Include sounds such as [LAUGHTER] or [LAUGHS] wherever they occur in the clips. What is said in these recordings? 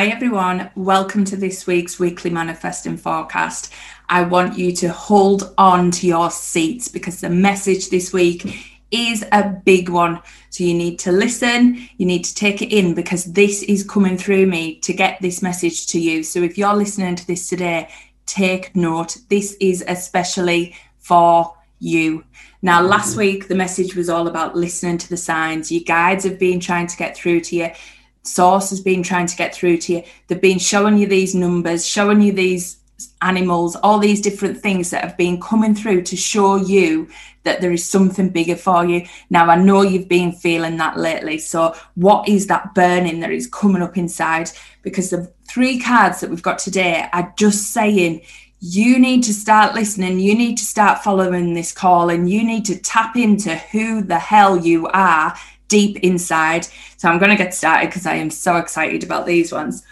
Hi, everyone. Welcome to this week's weekly manifesting forecast. I want you to hold on to your seats because the message this week is a big one. So you need to listen, you need to take it in because this is coming through me to get this message to you. So if you're listening to this today, take note. This is especially for you. Now, last week, the message was all about listening to the signs. Your guides have been trying to get through to you. Source has been trying to get through to you. They've been showing you these numbers, showing you these animals, all these different things that have been coming through to show you that there is something bigger for you. Now, I know you've been feeling that lately. So, what is that burning that is coming up inside? Because the three cards that we've got today are just saying, you need to start listening. You need to start following this call and you need to tap into who the hell you are deep inside. So, I'm going to get started because I am so excited about these ones.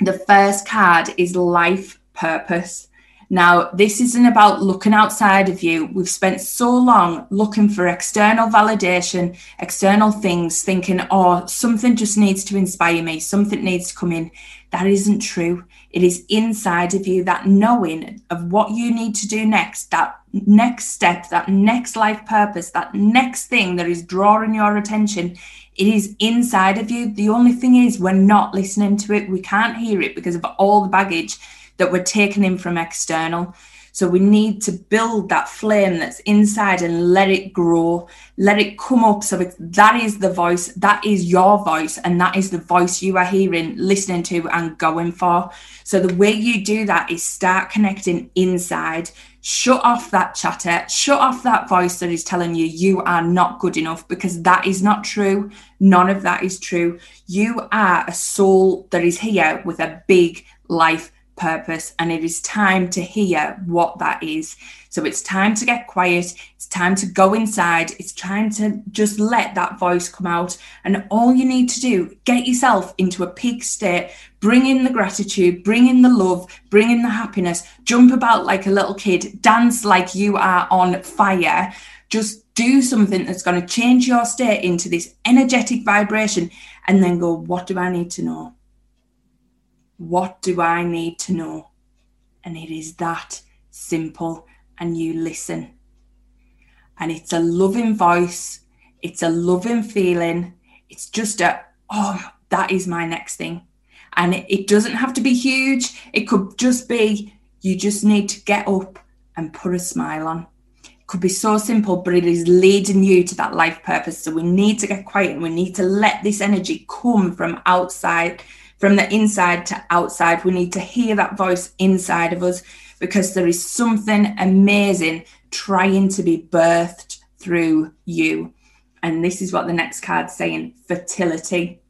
The first card is life purpose. Now, this isn't about looking outside of you. We've spent so long looking for external validation, external things, thinking, oh, something just needs to inspire me, something needs to come in. That isn't true. It is inside of you, that knowing of what you need to do next, that next step, that next life purpose, that next thing that is drawing your attention. It is inside of you. The only thing is, we're not listening to it. We can't hear it because of all the baggage that we're taking in from external. So we need to build that flame that's inside and let it grow, let it come up. So that is the voice, that is your voice, and that is the voice you are hearing, listening to, and going for. So the way you do that is start connecting inside. Shut off that chatter, shut off that voice that is telling you you are not good enough because that is not true. None of that is true. You are a soul that is here with a big life purpose and it is time to hear what that is. So it's time to get quiet, it's time to go inside, it's time to just let that voice come out. And all you need to do, get yourself into a peak state, bring in the gratitude, bring in the love, bring in the happiness, jump about like a little kid, dance like you are on fire. Just do something that's going to change your state into this energetic vibration and then go, what do I need to know? What do I need to know? And it is that simple. And you listen. And it's a loving voice, it's a loving feeling. It's just a, oh, that is my next thing. And it, it doesn't have to be huge, it could just be you just need to get up and put a smile on could be so simple, but it is leading you to that life purpose. So we need to get quiet and we need to let this energy come from outside from the inside to outside. We need to hear that voice inside of us because there is something amazing trying to be birthed through you. And this is what the next card's saying fertility.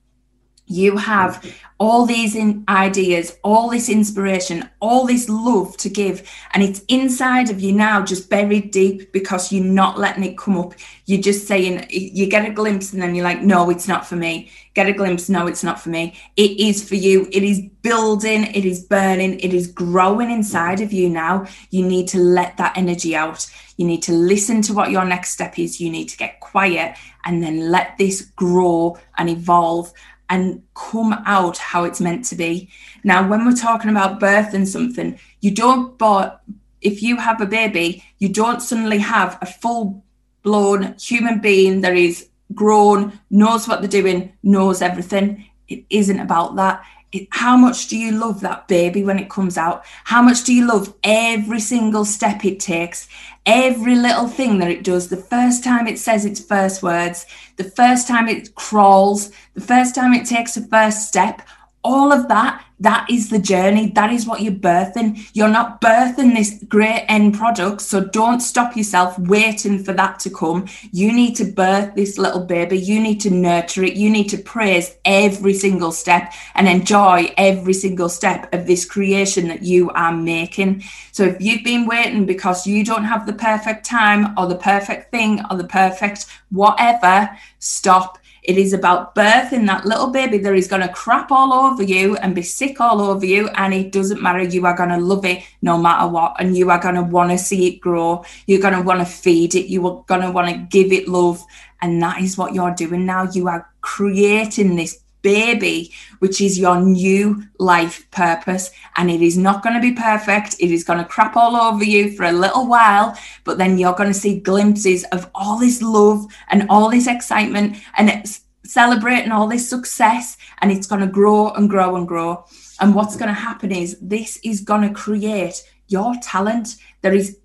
You have all these in ideas, all this inspiration, all this love to give, and it's inside of you now, just buried deep because you're not letting it come up. You're just saying, you get a glimpse, and then you're like, no, it's not for me. Get a glimpse, no, it's not for me. It is for you. It is building, it is burning, it is growing inside of you now. You need to let that energy out. You need to listen to what your next step is. You need to get quiet and then let this grow and evolve and come out how it's meant to be. Now, when we're talking about birth and something, you don't, but if you have a baby, you don't suddenly have a full blown human being that is grown, knows what they're doing, knows everything. It isn't about that. It, how much do you love that baby when it comes out? How much do you love every single step it takes? Every little thing that it does. The first time it says its first words, the first time it crawls, the first time it takes a first step, all of that that is the journey. That is what you're birthing. You're not birthing this great end product so don't stop yourself waiting for that to come. You need to birth this little baby. You need to nurture it. You need to praise every single step and enjoy every single step of this creation that you are making. So if you've been waiting because you don't have the perfect time or the perfect thing or the perfect whatever stop it is about birthing that little baby that is going to crap all over you and be sick all over you. And it doesn't matter. You are going to love it no matter what. And you are going to want to see it grow. You're going to want to feed it. You are going to want to give it love. And that is what you're doing now. You are creating this baby, which is your new life purpose. And it is not going to be perfect. It is going to crap all over you for a little while, but then you're going to see glimpses of all this love and all this excitement and celebrating all this success. And it's going to grow and grow and grow. And what's going to happen is this is going to create your talent. There is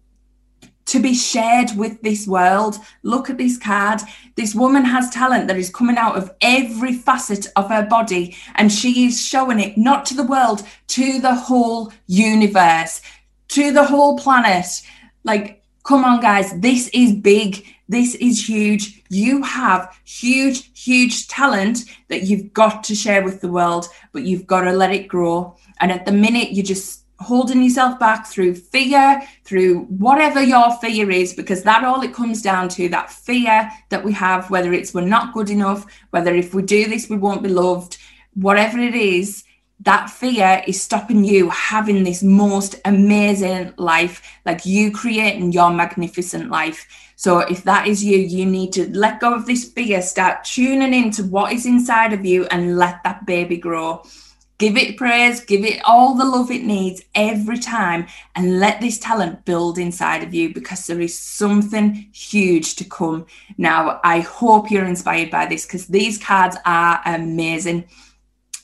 to be shared with this world. Look at this card. This woman has talent that is coming out of every facet of her body, and she is showing it not to the world, to the whole universe, to the whole planet. Like, come on, guys, this is big. This is huge. You have huge, huge talent that you've got to share with the world, but you've got to let it grow. And at the minute, you just holding yourself back through fear, through whatever your fear is, because that all it comes down to that fear that we have, whether it's we're not good enough, whether if we do this, we won't be loved, whatever it is, that fear is stopping you having this most amazing life, like you creating your magnificent life. So, if that is you, you need to let go of this fear, start tuning into what is inside of you, and let that baby grow. Give it praise, give it all the love it needs every time, and let this talent build inside of you because there is something huge to come. Now, I hope you're inspired by this because these cards are amazing.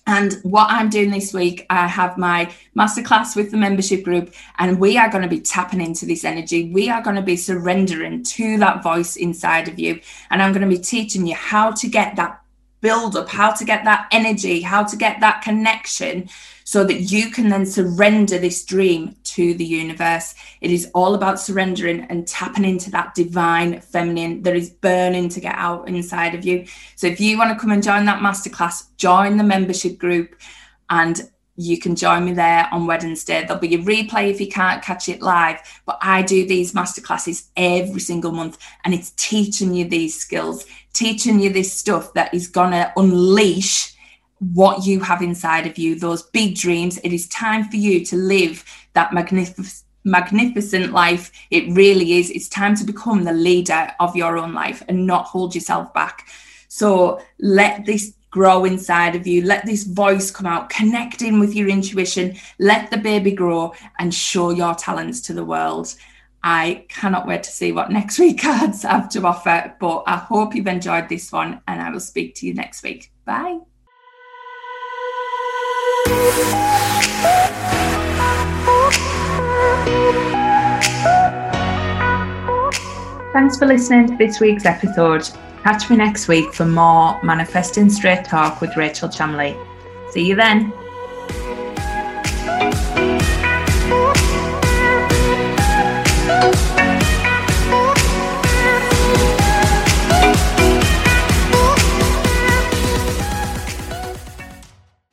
And what I'm doing this week, I have my masterclass with the membership group, and we are going to be tapping into this energy. We are going to be surrendering to that voice inside of you. And I'm going to be teaching you how to get that build up, how to get that energy, how to get that connection so that you can then surrender this dream to the universe. It is all about surrendering and tapping into that divine feminine that is burning to get out inside of you. So if you want to come and join that masterclass, join the membership group and you can join me there on Wednesday. There'll be a replay if you can't catch it live. But I do these masterclasses every single month and it's teaching you these skills, teaching you this stuff that is going to unleash what you have inside of you, those big dreams. It is time for you to live that magnificent magnificent life it really is it's time to become the leader of your own life and not hold yourself back so let this grow inside of you. Let this voice come out, connect in with your intuition, let the baby grow and show your talents to the world. I cannot wait to see what next [LAUGHS] week cards have to offer, but I hope you've enjoyed this one and I will speak to you next week. Bye. Thanks for listening to this week's episode. Catch me next week for more Manifesting Straight Talk with Rachel Chamley. See you then.